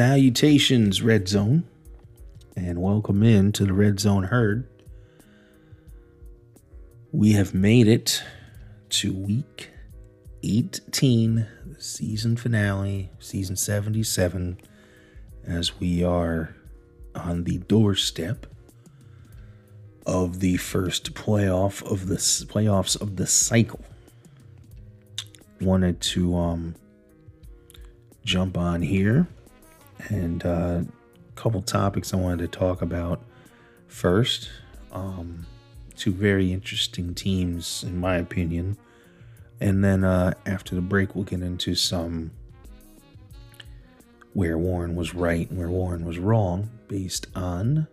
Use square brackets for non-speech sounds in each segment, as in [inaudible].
Salutations, Red Zone, and welcome in to the Red Zone Herd. We have made it to week 18, the season finale, season 77, as we are on the doorstep of the first playoff of the playoffs of the cycle. Wanted to um, jump on here and uh, a couple topics I wanted to talk about. First, um, two very interesting teams, in my opinion. And then uh, after the break, we'll get into some where Warren was right and where Warren was wrong based on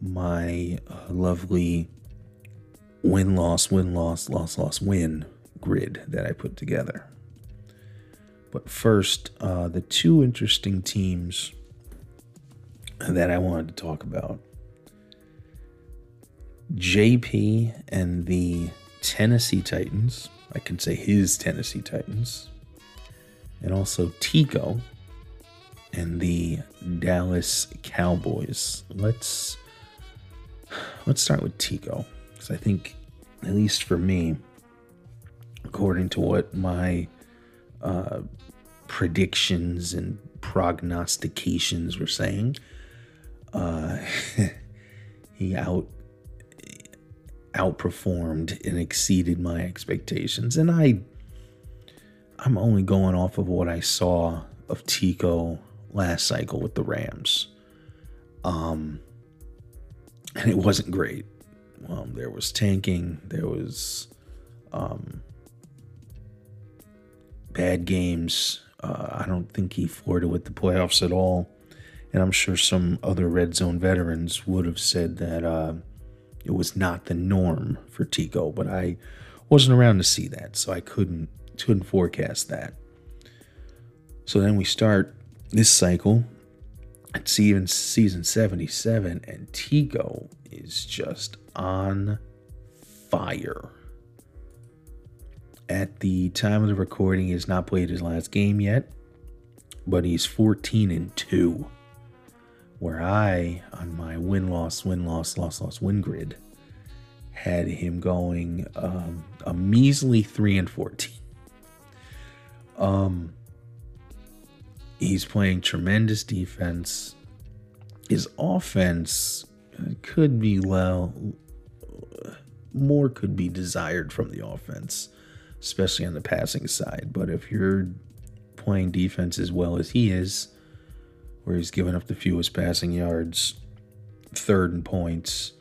my uh, lovely win loss, win loss, loss loss win grid that I put together. But first, uh, the two interesting teams that I wanted to talk about JP and the Tennessee Titans. I can say his Tennessee Titans. And also Tico and the Dallas Cowboys. Let's let's start with Tico because I think, at least for me, according to what my uh, predictions and prognostications were saying. Uh, [laughs] he out outperformed and exceeded my expectations, and I I'm only going off of what I saw of Tico last cycle with the Rams. Um, and it wasn't great. Um, there was tanking. There was um, bad games. Uh, I don't think he flirted with the playoffs at all. And I'm sure some other red zone veterans would have said that uh, it was not the norm for Tico, but I wasn't around to see that, so I couldn't couldn't forecast that. So then we start this cycle. It's even season 77, and Tico is just on fire at the time of the recording, he has not played his last game yet, but he's 14 and 2. Where I, on my win loss, win loss, loss loss win grid, had him going um, a measly 3 and 14. Um, he's playing tremendous defense. His offense could be well, more could be desired from the offense especially on the passing side. But if you're playing defense as well as he is, where he's given up the fewest passing yards, third in points,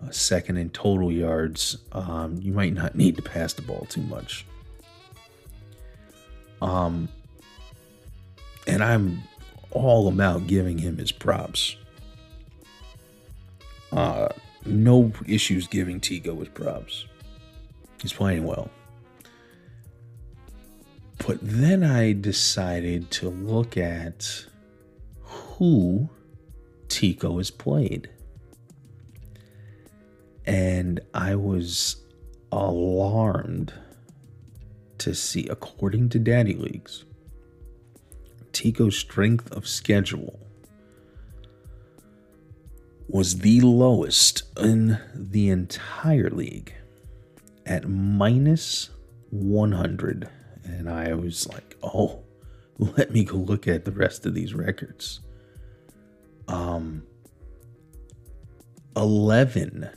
uh, second in total yards, um, you might not need to pass the ball too much. Um, and I'm all about giving him his props. Uh, no issues giving Tico his props. He's playing well. But then I decided to look at who Tico has played. And I was alarmed to see, according to Daddy Leagues, Tico's strength of schedule was the lowest in the entire league at minus 100 and I was like, oh, [laughs] let me go look at the rest of these records. Um, 11.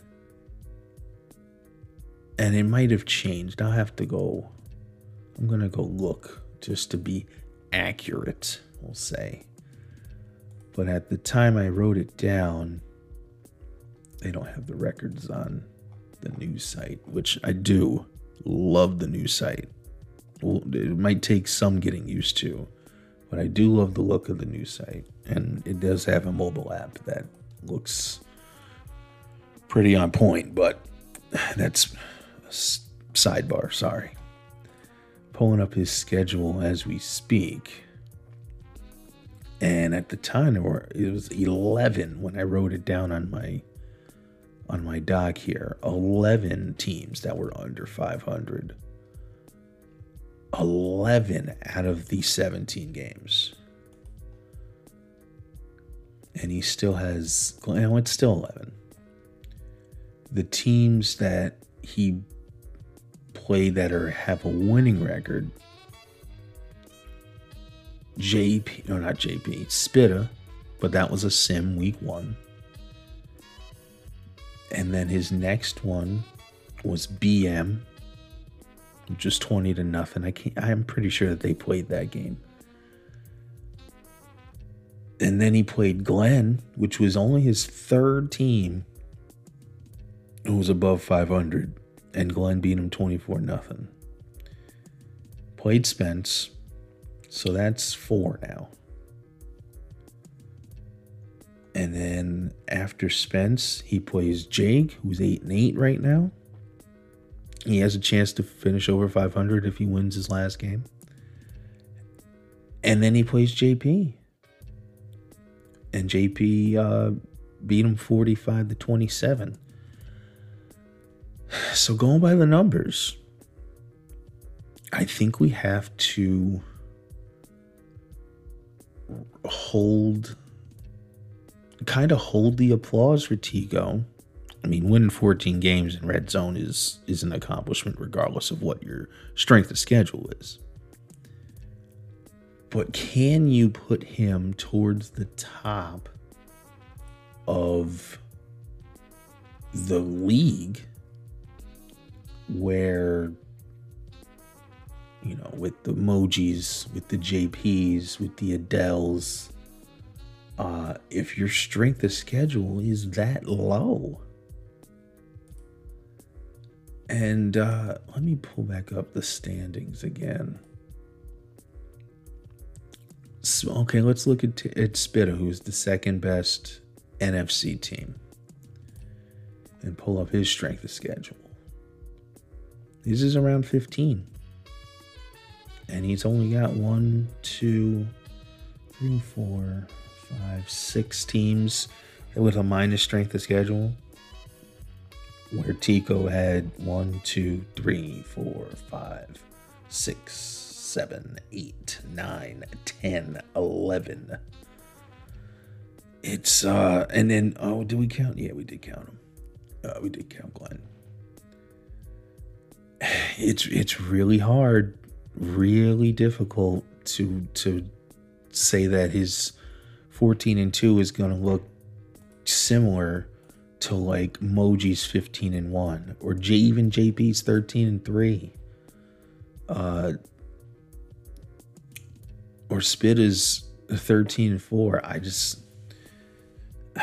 And it might have changed. I'll have to go. I'm going to go look just to be accurate, we'll say. But at the time I wrote it down, they don't have the records on the news site, which I do love the news site it might take some getting used to, but I do love the look of the new site, and it does have a mobile app that looks pretty on point. But [sighs] that's sidebar. Sorry. Pulling up his schedule as we speak. And at the time, it was 11 when I wrote it down on my on my doc here. 11 teams that were under 500. 11 out of the 17 games. and he still has. Well, it's still eleven. The teams that he played that are have a winning record. JP, no, not JP, Spitta, but that was a sim week one. And then his next one was BM, was 20 to nothing. I can't I'm pretty sure that they played that game. And then he played Glenn, which was only his third team who was above 500. And Glenn beat him 24 nothing. Played Spence. So that's four now. And then after Spence, he plays Jake, who's eight and eight right now. He has a chance to finish over 500 if he wins his last game. And then he plays JP. And JP uh, beat him 45 to 27. So going by the numbers, I think we have to hold kind of hold the applause for Tico I mean, winning 14 games in red zone is is an accomplishment regardless of what your strength of schedule is. But can you put him towards the top of the league where you know, with the emojis, with the JPs, with the Adeles, uh, if your strength of schedule is that low, and uh, let me pull back up the standings again. So, okay, let's look at, at Spitta, who's the second best NFC team, and pull up his strength of schedule. This is around 15. And he's only got one, two, three, four, five, six teams with a minus strength of schedule where Tico had one, two, three, four, five, six, seven, eight, nine, ten, eleven. It's uh, and then oh, did we count? Yeah, we did count them. Uh, we did count Glenn. [sighs] It's it's really hard, really difficult to to say that his fourteen and two is going to look similar to like Moji's 15 and 1 or J, even JP's 13 and 3. Uh or Spit is 13 and 4. I just [sighs]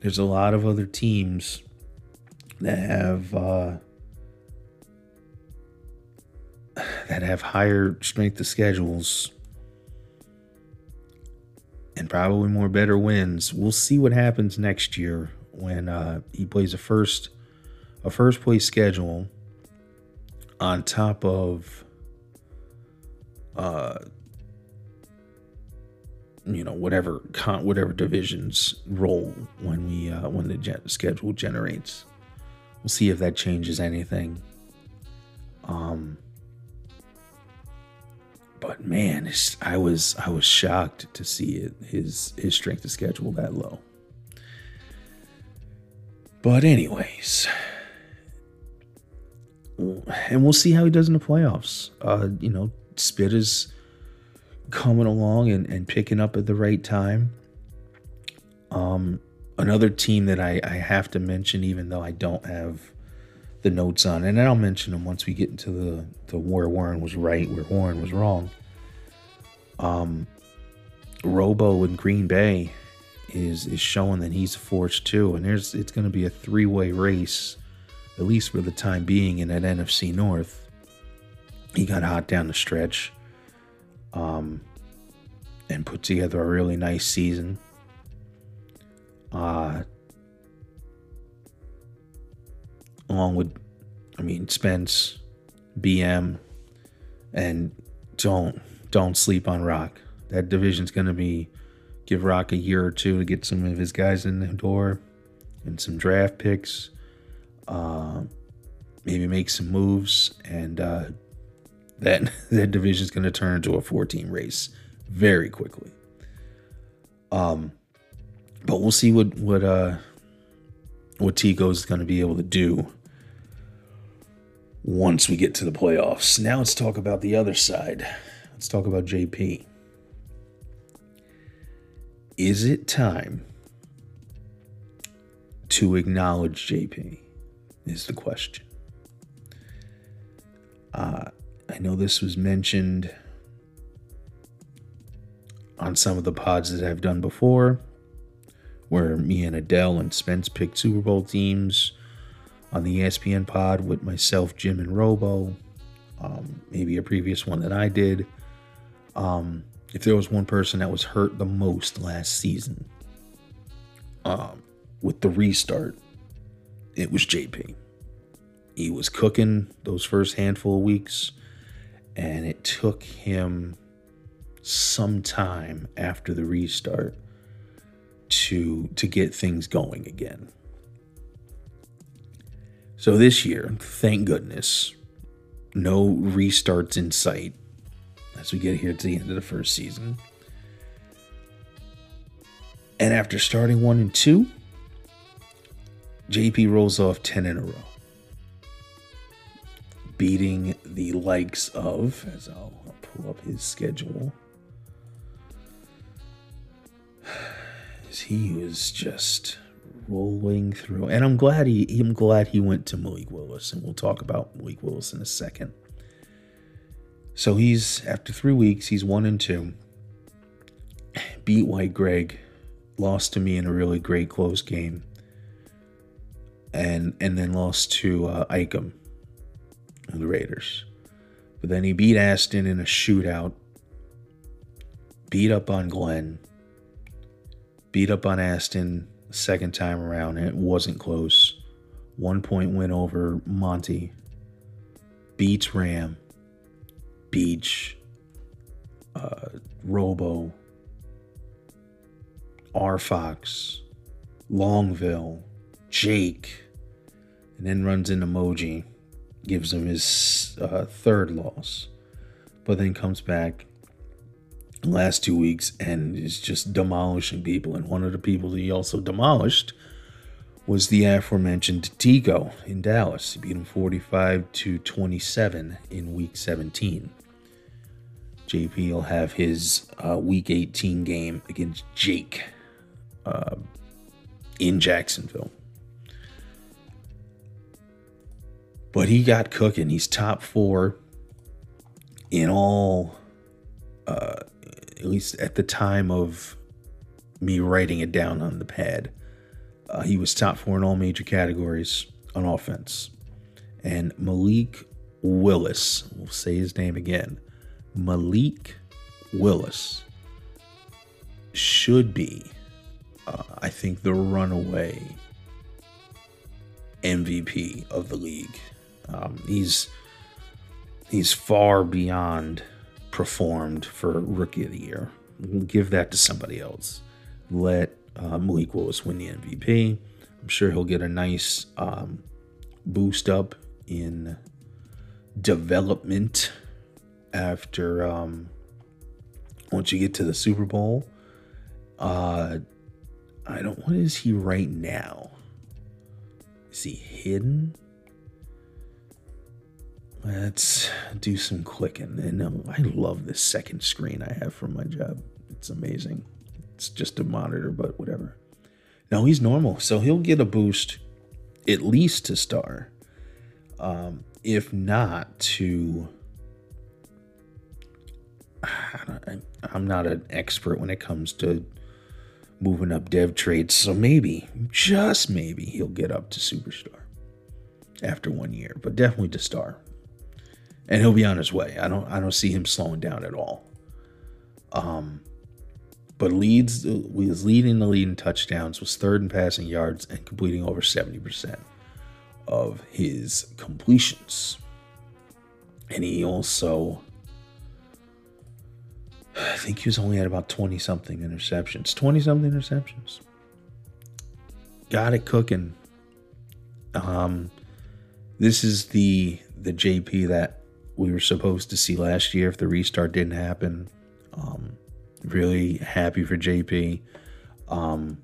there's a lot of other teams that have uh [sighs] that have higher strength of schedules and probably more better wins. We'll see what happens next year when uh, he plays a first a first place schedule on top of uh you know whatever con- whatever divisions roll when we uh, when the schedule generates. We'll see if that changes anything. Um but man i was i was shocked to see it his his strength of schedule that low but, anyways, and we'll see how he does in the playoffs. Uh, you know, Spit is coming along and, and picking up at the right time. Um, another team that I, I have to mention, even though I don't have the notes on, and I'll mention them once we get into the, the where Warren was right, where Warren was wrong. Um, Robo in Green Bay is is showing that he's a force too, and there's it's going to be a three way race, at least for the time being, in that NFC North. He got hot down the stretch, um, and put together a really nice season. Uh, along with, I mean, Spence, BM, and don't don't sleep on Rock. That division's going to be give Rock a year or two to get some of his guys in the door and some draft picks. Uh, maybe make some moves, and uh, that [laughs] that division is going to turn into a 14 race very quickly. Um, but we'll see what what uh what Tico's is going to be able to do once we get to the playoffs. Now let's talk about the other side. Let's talk about JP. Is it time to acknowledge JP? Is the question. Uh, I know this was mentioned on some of the pods that I've done before, where me and Adele and Spence picked Super Bowl teams on the ESPN pod with myself, Jim, and Robo. Um, maybe a previous one that I did. Um, if there was one person that was hurt the most last season um, with the restart, it was JP. He was cooking those first handful of weeks, and it took him some time after the restart to to get things going again. So this year, thank goodness, no restarts in sight as we get here to the end of the first season. And after starting one and two, JP rolls off 10 in a row, beating the likes of, as I'll, I'll pull up his schedule, he was just rolling through. And I'm glad he I'm glad he went to Malik Willis, and we'll talk about Malik Willis in a second. So he's after three weeks, he's one and two. Beat White Greg, lost to me in a really great close game, and and then lost to uh, Icum, the Raiders. But then he beat Aston in a shootout. Beat up on Glenn. Beat up on Aston second time around, and it wasn't close. One point win over Monty. Beats Ram. Beach. Uh, Robo. R Fox. Longville. Jake. And then runs into emoji, Gives him his uh, third loss. But then comes back last two weeks and is just demolishing people. And one of the people he also demolished was the aforementioned Tico in Dallas. He beat him 45 to 27 in week 17. JP will have his uh, week 18 game against Jake uh, in Jacksonville. But he got cooking. He's top four in all uh, at least at the time of me writing it down on the pad. Uh, he was top four in all major categories on offense. And Malik Willis, we'll say his name again. Malik Willis should be, uh, I think, the runaway MVP of the league. Um, he's he's far beyond performed for Rookie of the Year. give that to somebody else. Let uh, Malik Willis win the MVP. I'm sure he'll get a nice um, boost up in development after um, once you get to the Super Bowl. Uh, I don't. What is he right now? Is he hidden? Let's do some clicking. And um, I love this second screen I have for my job. It's amazing. It's just a monitor, but whatever. No, he's normal. So he'll get a boost at least to star. Um, if not to. I'm not an expert when it comes to moving up dev trades. So maybe, just maybe, he'll get up to superstar after one year, but definitely to star and he'll be on his way. I don't I don't see him slowing down at all. Um, but leads was leading the lead in touchdowns, was third in passing yards, and completing over seventy percent of his completions. And he also, I think he was only at about twenty something interceptions. Twenty something interceptions. Got it cooking. Um, this is the the JP that we were supposed to see last year if the restart didn't happen. Um, really happy for JP. Um,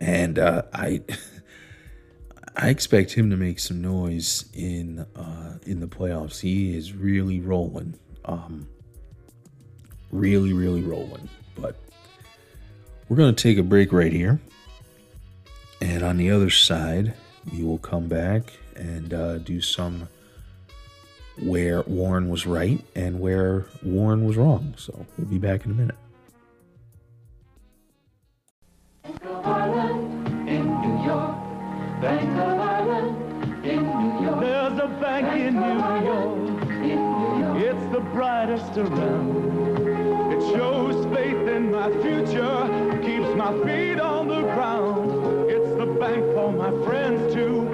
and uh, I [laughs] I expect him to make some noise in uh, in the playoffs. He is really rolling, um, really really rolling. But we're gonna take a break right here, and on the other side, we will come back and uh, do some where Warren was right and where Warren was wrong. So we'll be back in a minute. There's a bank in New York. It's the brightest around. It shows faith in my future, keeps my feet on the ground. It's the bank for my friends too.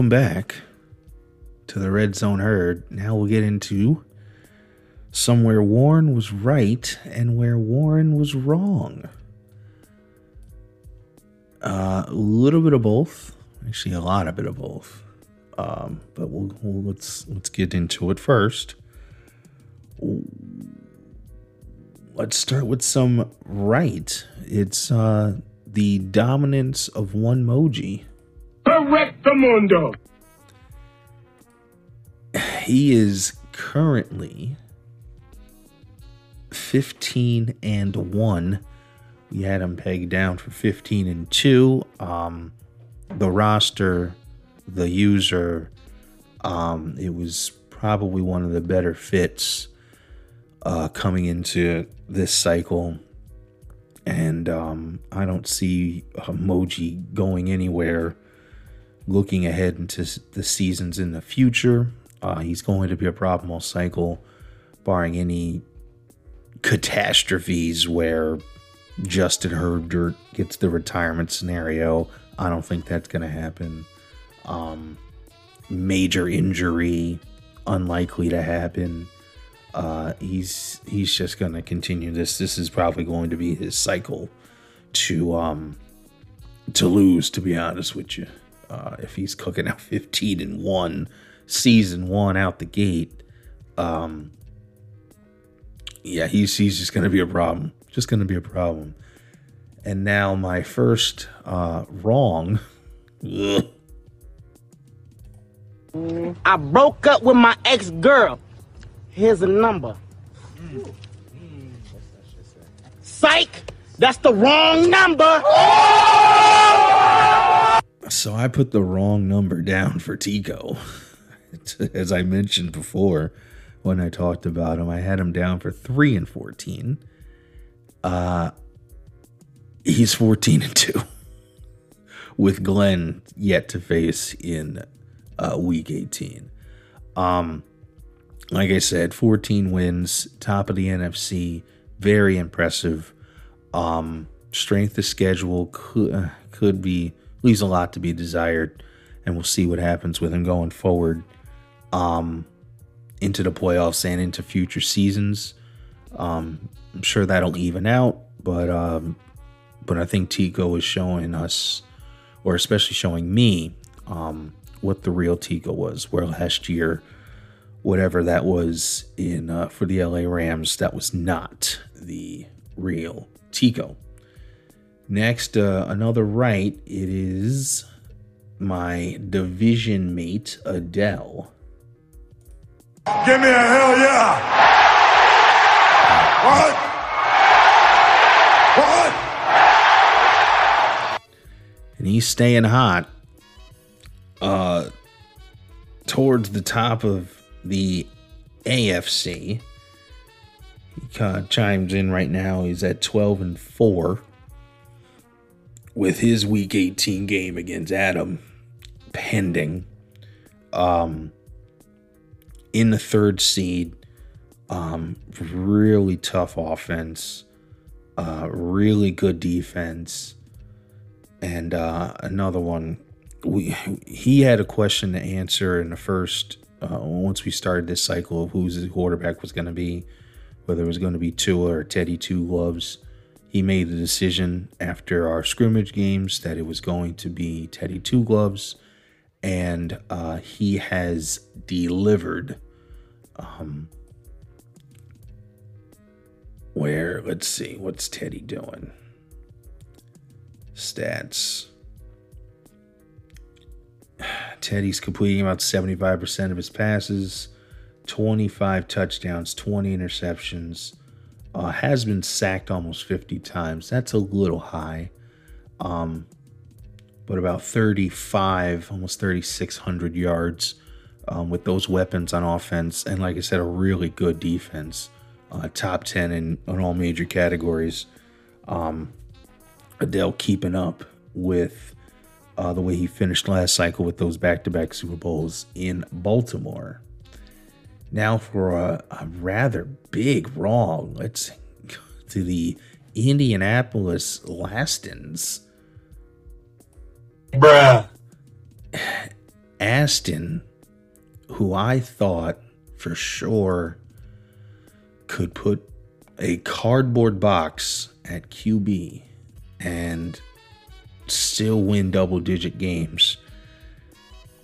Welcome back to the Red Zone Herd. Now we'll get into somewhere Warren was right and where Warren was wrong. Uh, a little bit of both, actually a lot of bit of both. Um, but we'll, we'll let's let's get into it first. Let's start with some right. It's uh, the dominance of one moji. He is currently 15 and 1. We had him pegged down for 15 and 2. Um, the roster, the user, um, it was probably one of the better fits uh, coming into this cycle. And um, I don't see Emoji going anywhere looking ahead into the seasons in the future. Uh, he's going to be a problem all cycle, barring any catastrophes where Justin Herbert gets the retirement scenario. I don't think that's going to happen. Um, major injury, unlikely to happen. Uh, he's he's just going to continue this. This is probably going to be his cycle to um to lose. To be honest with you, uh, if he's cooking out [laughs] 15 and one season one out the gate, um, yeah, he's he's just going to be a problem. Just going to be a problem. And now my first uh, wrong. [laughs] I broke up with my ex girl. Here's a number. Psych! That's the wrong number! So I put the wrong number down for Tico. [laughs] As I mentioned before when I talked about him, I had him down for 3 and 14. Uh he's 14 and 2 [laughs] with Glenn yet to face in uh, week 18. Um like I said, 14 wins, top of the NFC, very impressive. Um, strength of schedule could uh, could be leaves a lot to be desired, and we'll see what happens with him going forward, um, into the playoffs and into future seasons. Um, I'm sure that'll even out, but um, but I think Tico is showing us, or especially showing me, um, what the real Tico was. Where last year whatever that was in uh, for the LA Rams, that was not the real Tico. Next, uh, another right. It is my division mate Adele. Give me a hell yeah. What? What? and he's staying hot uh towards the top of the AFC. He chimes in right now. He's at 12 and 4 with his week 18 game against Adam. pending. Um, in the third seed, um, really tough offense, uh, really good defense, and uh, another one. We he had a question to answer in the first uh, once we started this cycle of who's the quarterback was going to be, whether it was going to be Tua or Teddy Two Gloves. He made the decision after our scrimmage games that it was going to be Teddy Two Gloves, and uh, he has delivered. Um, where let's see what's Teddy doing. Stats. [sighs] Teddy's completing about 75% of his passes, 25 touchdowns, 20 interceptions. Uh, has been sacked almost 50 times. That's a little high. Um, but about 35, almost 3,600 yards um, with those weapons on offense. And like I said, a really good defense. Uh, top 10 in, in all major categories. Um, Adele keeping up with uh, the way he finished last cycle with those back to back Super Bowls in Baltimore. Now, for a, a rather big wrong, let's go to the Indianapolis Lastons. Bruh. Aston, who I thought for sure could put a cardboard box at QB and still win double digit games.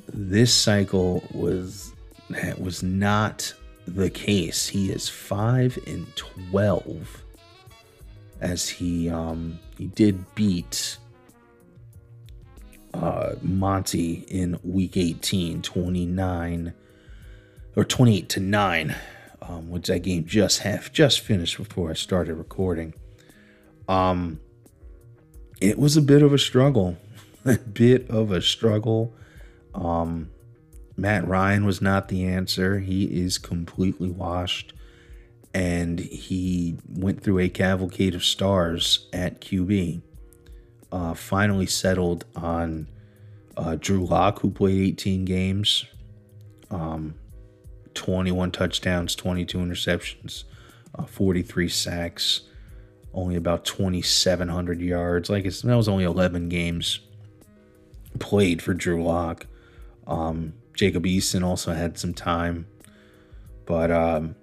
This cycle was that was not the case. He is 5 and 12 as he um he did beat uh Monty in week 18 29 or 28 to 9 um, which that game just half just finished before I started recording. Um, it was a bit of a struggle, [laughs] a bit of a struggle. Um, Matt Ryan was not the answer. He is completely washed, and he went through a cavalcade of stars at QB. Uh, finally settled on uh, Drew Lock, who played 18 games. Um, 21 touchdowns, 22 interceptions, uh, 43 sacks, only about 2,700 yards. Like it's, that was only 11 games played for Drew Lock. Um, Jacob Eason also had some time, but um,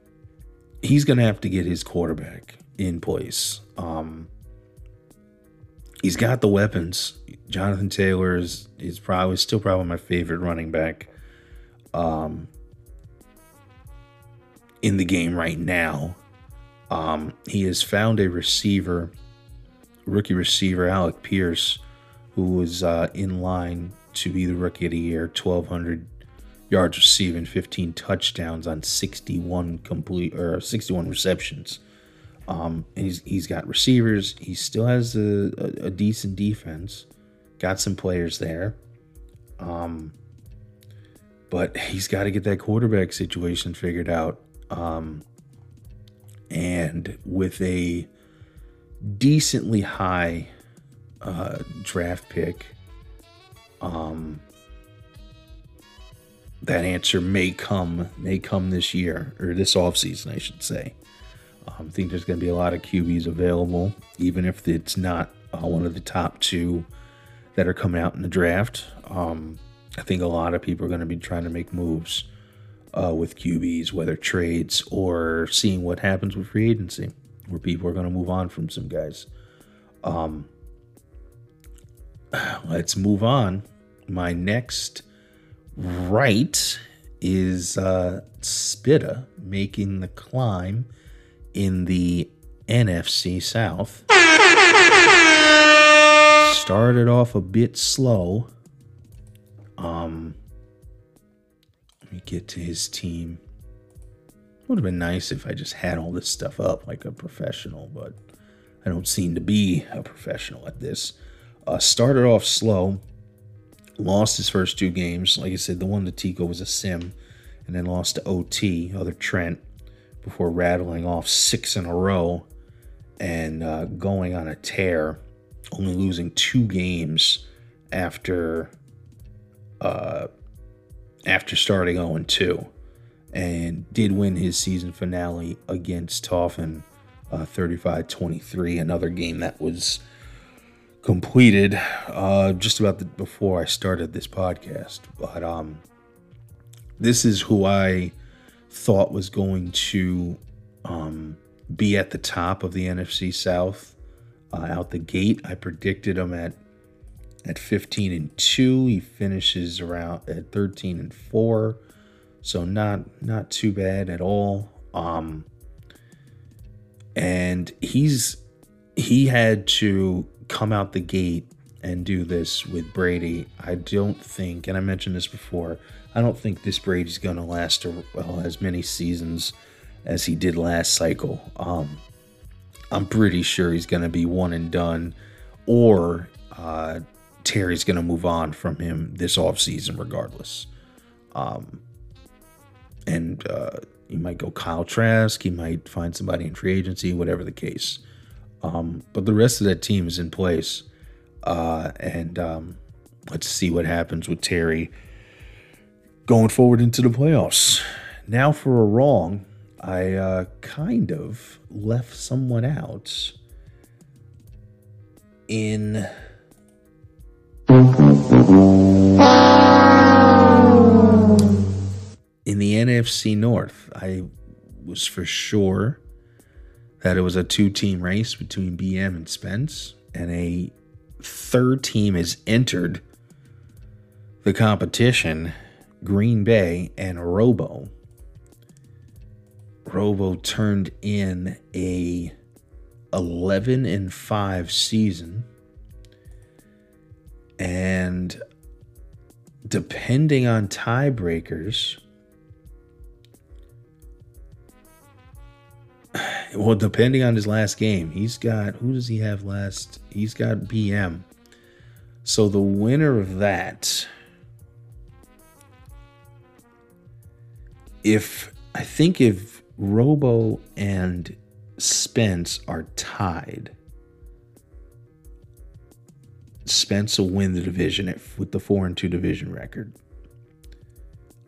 he's going to have to get his quarterback in place. Um, he's got the weapons. Jonathan Taylor is, is probably still probably my favorite running back. Um, in the game right now. Um, he has found a receiver, rookie receiver, Alec Pierce, who was uh, in line to be the rookie of the year, 1,200 yards receiving, 15 touchdowns on 61 complete or 61 receptions. Um, he's he's got receivers. He still has a, a, a decent defense. Got some players there. Um, but he's got to get that quarterback situation figured out. Um, and with a decently high uh, draft pick, um, that answer may come may come this year or this offseason, I should say. Um, I think there's going to be a lot of QBs available, even if it's not uh, one of the top two that are coming out in the draft. Um, I think a lot of people are going to be trying to make moves uh, with QBs, whether trades or seeing what happens with free agency, where people are going to move on from some guys. Um, [sighs] let's move on. My next right is uh, Spitta making the climb in the NFC South. Started off a bit slow. Um, let me get to his team. Would have been nice if I just had all this stuff up like a professional, but I don't seem to be a professional at this. Uh, started off slow, lost his first two games. Like I said, the one to Tico was a sim, and then lost to OT, other Trent, before rattling off six in a row and uh, going on a tear, only losing two games after uh, after starting 0 2 and did win his season finale against Toffin uh, 35 23, another game that was completed uh, just about the, before I started this podcast. But um, this is who I thought was going to um, be at the top of the NFC South uh, out the gate. I predicted him at at 15 and 2. He finishes around at 13 and 4. So not not too bad at all. Um and he's he had to come out the gate and do this with Brady. I don't think, and I mentioned this before, I don't think this Brady's going to last well, as many seasons as he did last cycle. Um, I'm pretty sure he's going to be one and done, or uh, Terry's going to move on from him this offseason regardless. Um, and uh, he might go Kyle Trask. He might find somebody in free agency, whatever the case. Um, but the rest of that team is in place. Uh, and um, let's see what happens with Terry going forward into the playoffs. Now, for a wrong, I uh, kind of left someone out in in the NFC North. I was for sure that it was a two team race between BM and Spence, and a third team has entered the competition Green Bay and Robo. Robo turned in a 11 and 5 season and depending on tiebreakers [clears throat] well, depending on his last game, he's got who does he have last? He's got BM. So the winner of that, if I think if Robo and Spence are tied, Spence will win the division with the four and two division record.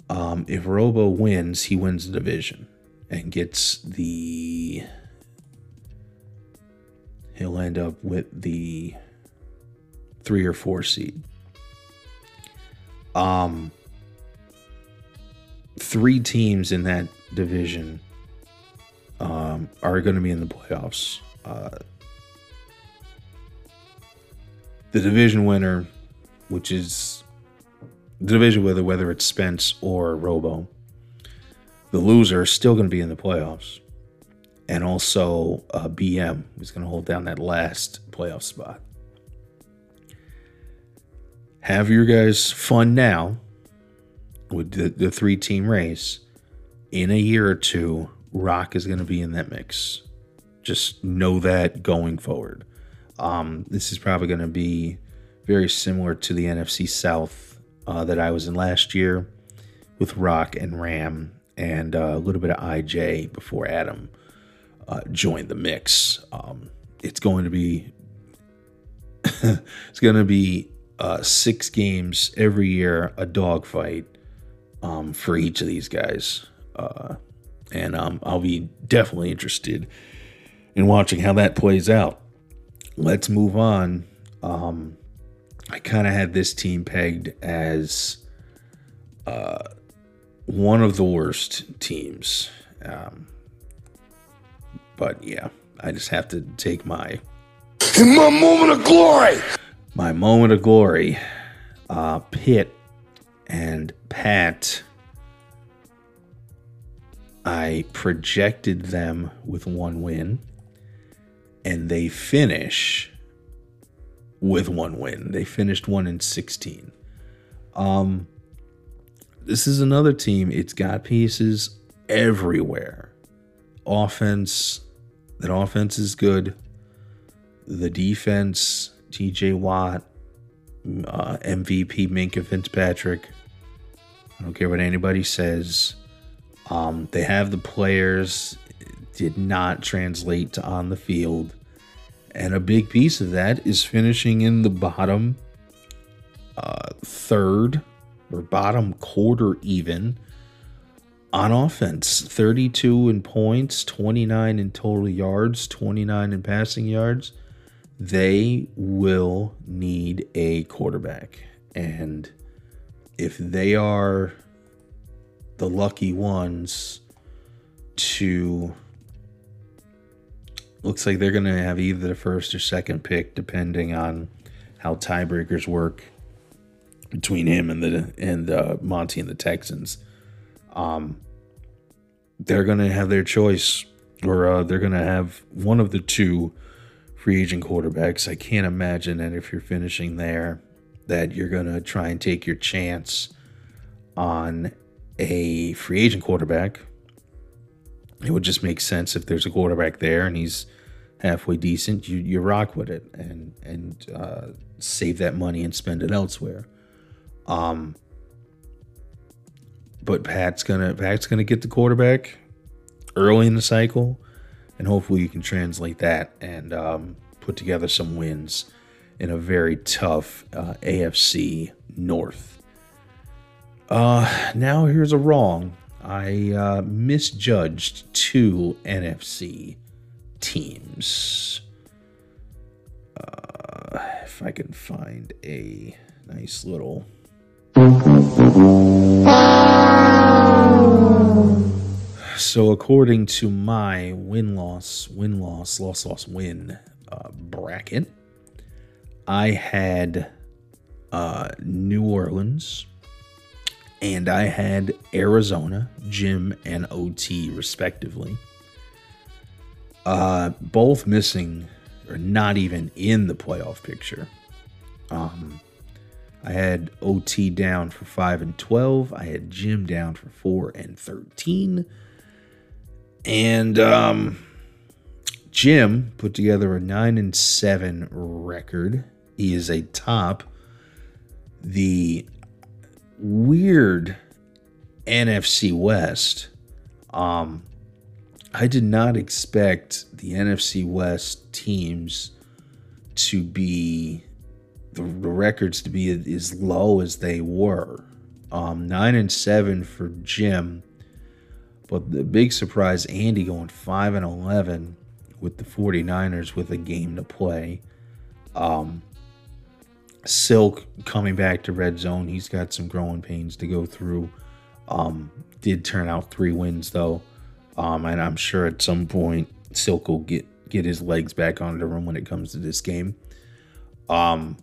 Um, if Robo wins, he wins the division and gets the he'll end up with the three or four seed. Um, three teams in that division um, are going to be in the playoffs. Uh, the division winner, which is the division winner, whether it's Spence or Robo, the loser is still going to be in the playoffs. And also, uh, BM is going to hold down that last playoff spot. Have your guys fun now with the, the three team race. In a year or two, Rock is going to be in that mix. Just know that going forward. Um, this is probably going to be very similar to the NFC South uh, that I was in last year with Rock and Ram and uh, a little bit of IJ before Adam uh, joined the mix. Um, it's going to be [laughs] it's going to be uh, six games every year, a dogfight um, for each of these guys, uh, and um, I'll be definitely interested in watching how that plays out. Let's move on. Um, I kind of had this team pegged as uh, one of the worst teams. Um, but yeah, I just have to take my my moment of glory. my moment of glory. Uh, Pitt and Pat. I projected them with one win, and they finish with one win. They finished one in sixteen. Um, this is another team. It's got pieces everywhere. Offense, that offense is good. The defense, TJ Watt, uh, MVP Minkah Fitzpatrick. I don't care what anybody says. Um, they have the players, did not translate to on the field. And a big piece of that is finishing in the bottom uh, third or bottom quarter even on offense 32 in points, 29 in total yards, 29 in passing yards. They will need a quarterback. And if they are the lucky ones to looks like they're going to have either the first or second pick depending on how tiebreakers work between him and the and uh, Monty and the Texans. Um, they're to have their choice, or uh, they're to have one of the two free agent quarterbacks. I can't imagine that if you're finishing there, that you're to try and take your chance on a free agent quarterback. It would just make sense if there's a quarterback there and he's halfway decent, you you rock with it and and uh, save that money and spend it elsewhere. Um, but Pat's gonna Pat's gonna get the quarterback early in the cycle, and hopefully you can translate that and um, put together some wins in a very tough uh, AFC North. Uh, now here's a wrong. I uh, misjudged two NFC teams. Uh, if I can find a nice little. So, according to my win loss, win loss, loss loss win uh, bracket, I had uh, New Orleans and I had Arizona, Jim, and OT, respectively. Uh, both missing or not even in the playoff picture. Um, I had OT down for 5 and 12. I had Jim down for 4 and 13. And um, Jim put together a 9 and 7 record. He is a top the weird NFC West. Um, I did not expect the NFC West teams to be the, the records to be as low as they were. Um, nine and seven for Jim, but the big surprise, Andy going five and eleven with the 49ers with a game to play. Um, Silk coming back to red zone. He's got some growing pains to go through. Um, did turn out three wins though. Um, and I'm sure at some point Silk will get get his legs back onto the room when it comes to this game. Um,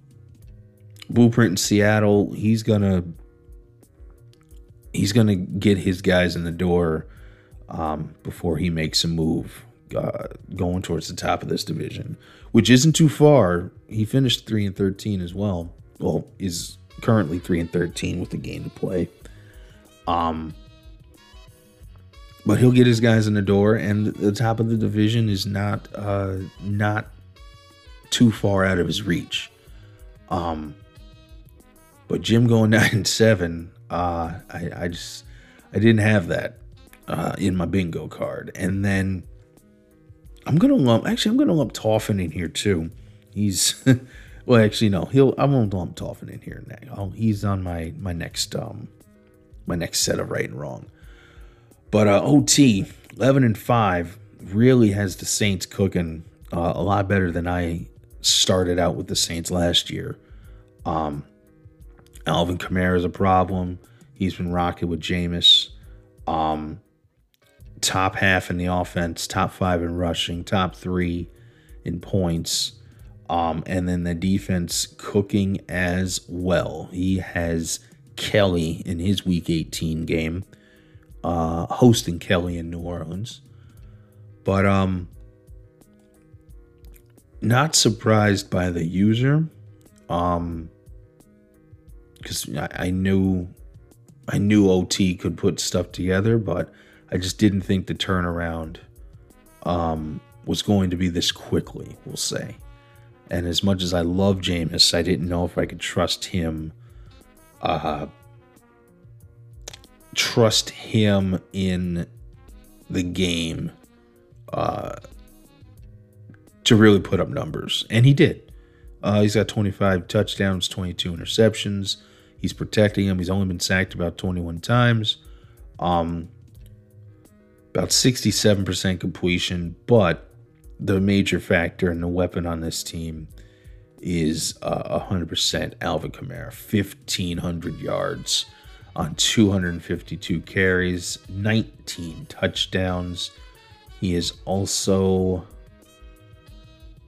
Blueprint in Seattle, he's gonna he's gonna get his guys in the door um, before he makes a move uh, going towards the top of this division, which isn't too far. He finished three and thirteen as well. Well, is currently three and thirteen with the game to play. Um, but he'll get his guys in the door, and the top of the division is not uh, not too far out of his reach. Um, but Jim going nine and seven, uh, I, I just I didn't have that uh, in my bingo card, and then I'm gonna lump. Actually, I'm gonna lump Toffin in here too. He's [laughs] well, actually no, he'll I won't lump Toffin in here now. he's on my my next um my next set of right and wrong. But uh, OT, 11 and 5, really has the Saints cooking uh, a lot better than I started out with the Saints last year. Um, Alvin Kamara is a problem. He's been rocking with Jameis. Um, top half in the offense, top five in rushing, top three in points. Um, and then the defense cooking as well. He has Kelly in his week 18 game uh, hosting Kelly in New Orleans. But um, not surprised by the user, um, because I, I knew I knew OT could put stuff together, but I just didn't think the turnaround um, was going to be this quickly. We'll say. And as much as I love Jameis, I didn't know if I could trust him uh, trust him in the game uh, to really put up numbers, and he did. Uh, he's got 25 touchdowns, 22 interceptions. He's protecting him. He's only been sacked about 21 times. Um, about 67% completion, but the major factor and the weapon on this team is uh, 100% Alvin Kamara. 1,500 yards on 252 carries, 19 touchdowns. He is also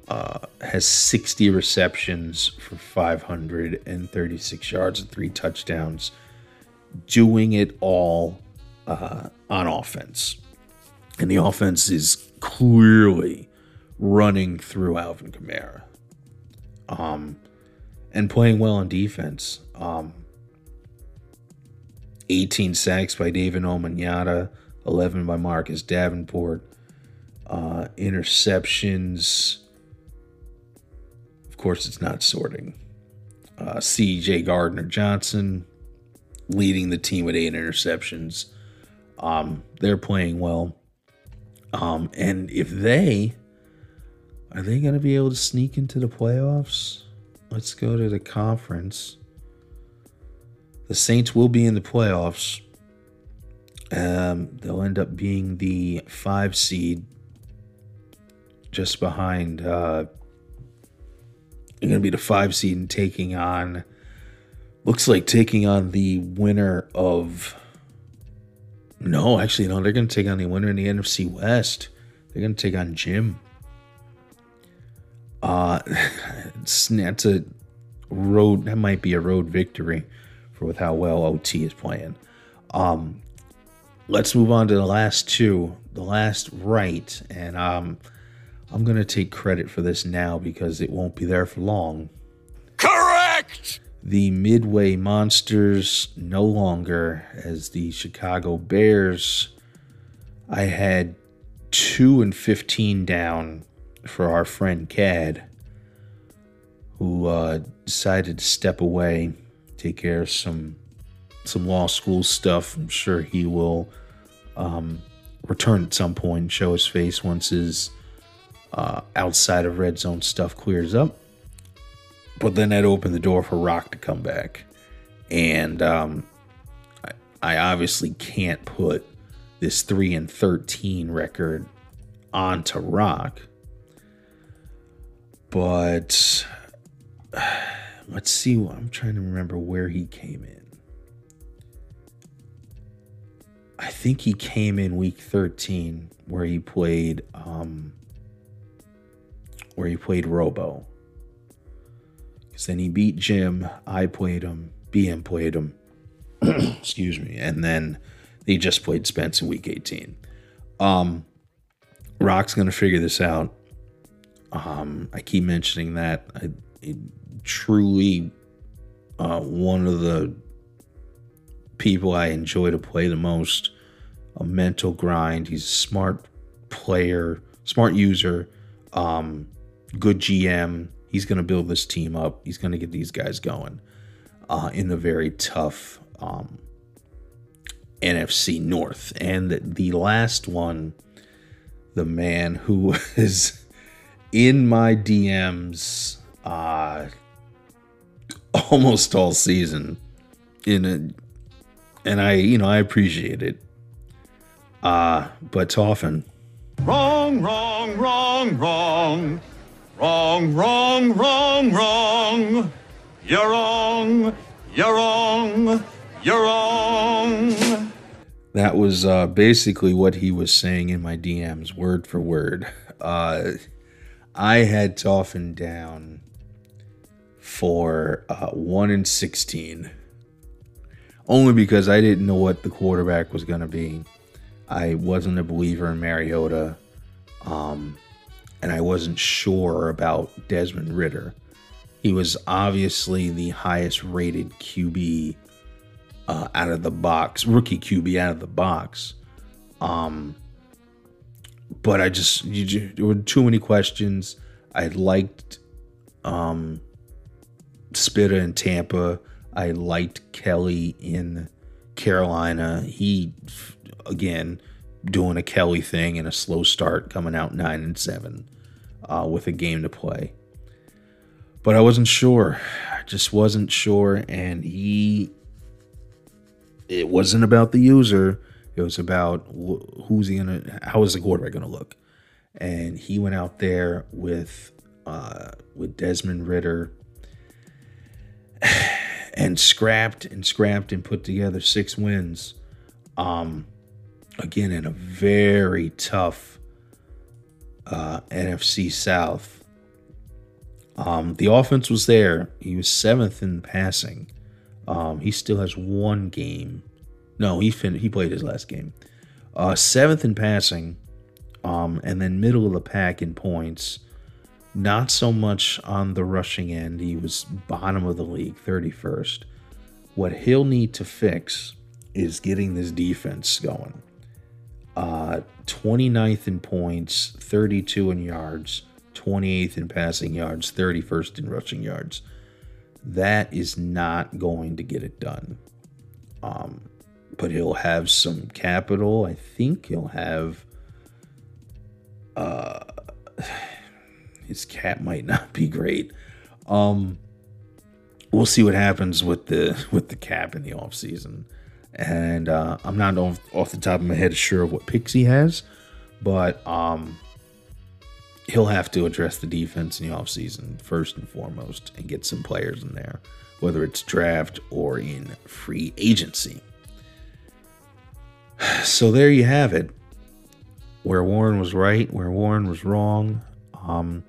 uh, has 60 receptions for 536 yards and three touchdowns, doing it all uh, on offense. And the offense is clearly running through Alvin Kamara. Um, and playing well on defense. Um, 18 sacks by David Onyemata, 11 by Marcus Davenport. Uh, interceptions. Course, it's not sorting. Uh, CJ Gardner Johnson leading the team with eight interceptions. Um, they're playing well. Um, and if they are they going to be able to sneak into the playoffs? Let's go to the conference. The Saints will be in the playoffs. Um, they'll end up being the five seed, just behind. Uh, going to be the five seed and taking on. Looks like taking on the winner of. No, actually, no. They're going to take on the winner in the NFC West. They're going to take on Jim. Uh, [laughs] that's a road. That might be a road victory for with how well OT is playing. Um, let's move on to the last two. The last right, and um, I'm gonna take credit for this now because it won't be there for long. Correct! The Midway Monsters no longer as the Chicago Bears. I had two and fifteen down for our friend Cad, who uh, decided to step away, take care of some some law school stuff. I'm sure he will um, return at some point and show his face once his uh, outside of red zone stuff clears up. But then that opened the door for Rock to come back, and um, I, I obviously can't put this three and thirteen record onto Rock but [sighs] let's see. I'm trying to remember where he came in. I think he came in week 13 where he played um where he played Robo. Cuz then he beat Jim, I played him, BM played him. [clears throat] Excuse me. And then they just played Spence in week 18. Um Rock's going to figure this out um, I keep mentioning that. I, it, truly, uh, one of the people I enjoy to play the most. A mental grind. He's a smart player, smart user, um, good GM. He's going to build this team up. He's going to get these guys going uh, in the very tough um, NFC North. And the, last one, the man who [laughs] is in my DMs uh almost all season in a and I you know I appreciate it. Uh but often Wrong, wrong, wrong, wrong. Wrong, wrong, wrong, wrong. You're wrong, you're wrong, you're wrong. that was uh basically what he was saying in my DMs word for word. Uh I had Toffin down for uh, 1 in 16. Only because I didn't know what the quarterback was going to be. I wasn't a believer in Mariota. Um, and I wasn't sure about Desmond Ridder. He was obviously the highest rated QB uh, out of the box, rookie QB out of the box. Um, but I just you, there were too many questions. I liked um Spitta in Tampa. I liked Kelly in Carolina. He again doing a Kelly thing and a slow start, coming out nine and seven uh, with a game to play. But I wasn't sure. just wasn't sure, and he. It wasn't about the user. It was about wh- who's he gonna, how is the quarterback gonna look, and he went out there with, uh, with Desmond Ridder, [sighs] and scrapped and scrapped and put together six wins. Um, again in a very tough uh, NFC South. Um, the offense was there. He was seventh in passing. Um, he still has one game. No, he fin- he played his last game. Uh, seventh in passing, um, and then middle of the pack in points. Not so much on the rushing end. He was bottom of the league, 31st. What he'll need to fix is getting this defense going. Uh, 29th in points, 32 in yards, 28th in passing yards, 31st in rushing yards. That is not going to get it done. Um, but he'll have some capital. I think he'll have. Uh, [sighs] his cap might not be great. Um, we'll see what happens with the with the cap in the off season and uh, I'm not off, off the top of my head sure of what picks he has, but um, he'll have to address the defense in the offseason first and foremost and get some players in there, whether it's draft or in free agency. [sighs] So there you have it. Where Warren was right, where Warren was wrong. Um,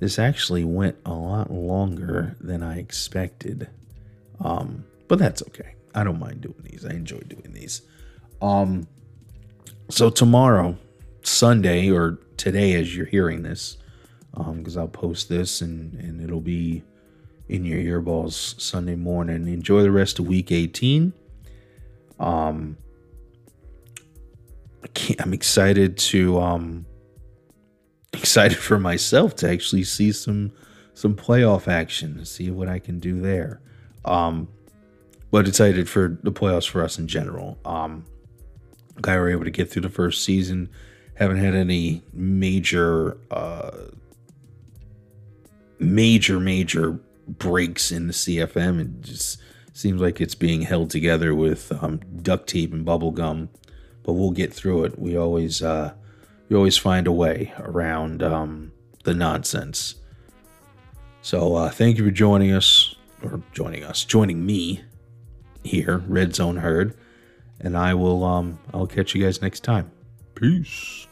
this actually went a lot longer than I expected, um, but that's okay. I don't mind doing these. I enjoy doing these. Um, so tomorrow, Sunday, or today, as you're hearing this, because um, I'll post this and and it'll be in your earballs Sunday morning. Enjoy the rest of Week 18. Um, I can't, I'm excited to um [laughs] excited for myself to actually see some some playoff action, see what I can do there. Um, but excited for the playoffs for us in general. Um, we were able to get through the first season. Haven't had any major, uh, major, major breaks in the CFM. It just seems like it's being held together with um, duct tape and bubble gum. But we'll get through it. We always, uh, we always find a way around um, the nonsense. So uh, thank you for joining us, or joining us, joining me here, Red Zone Herd, and I will um I'll catch you guys next time. Peace.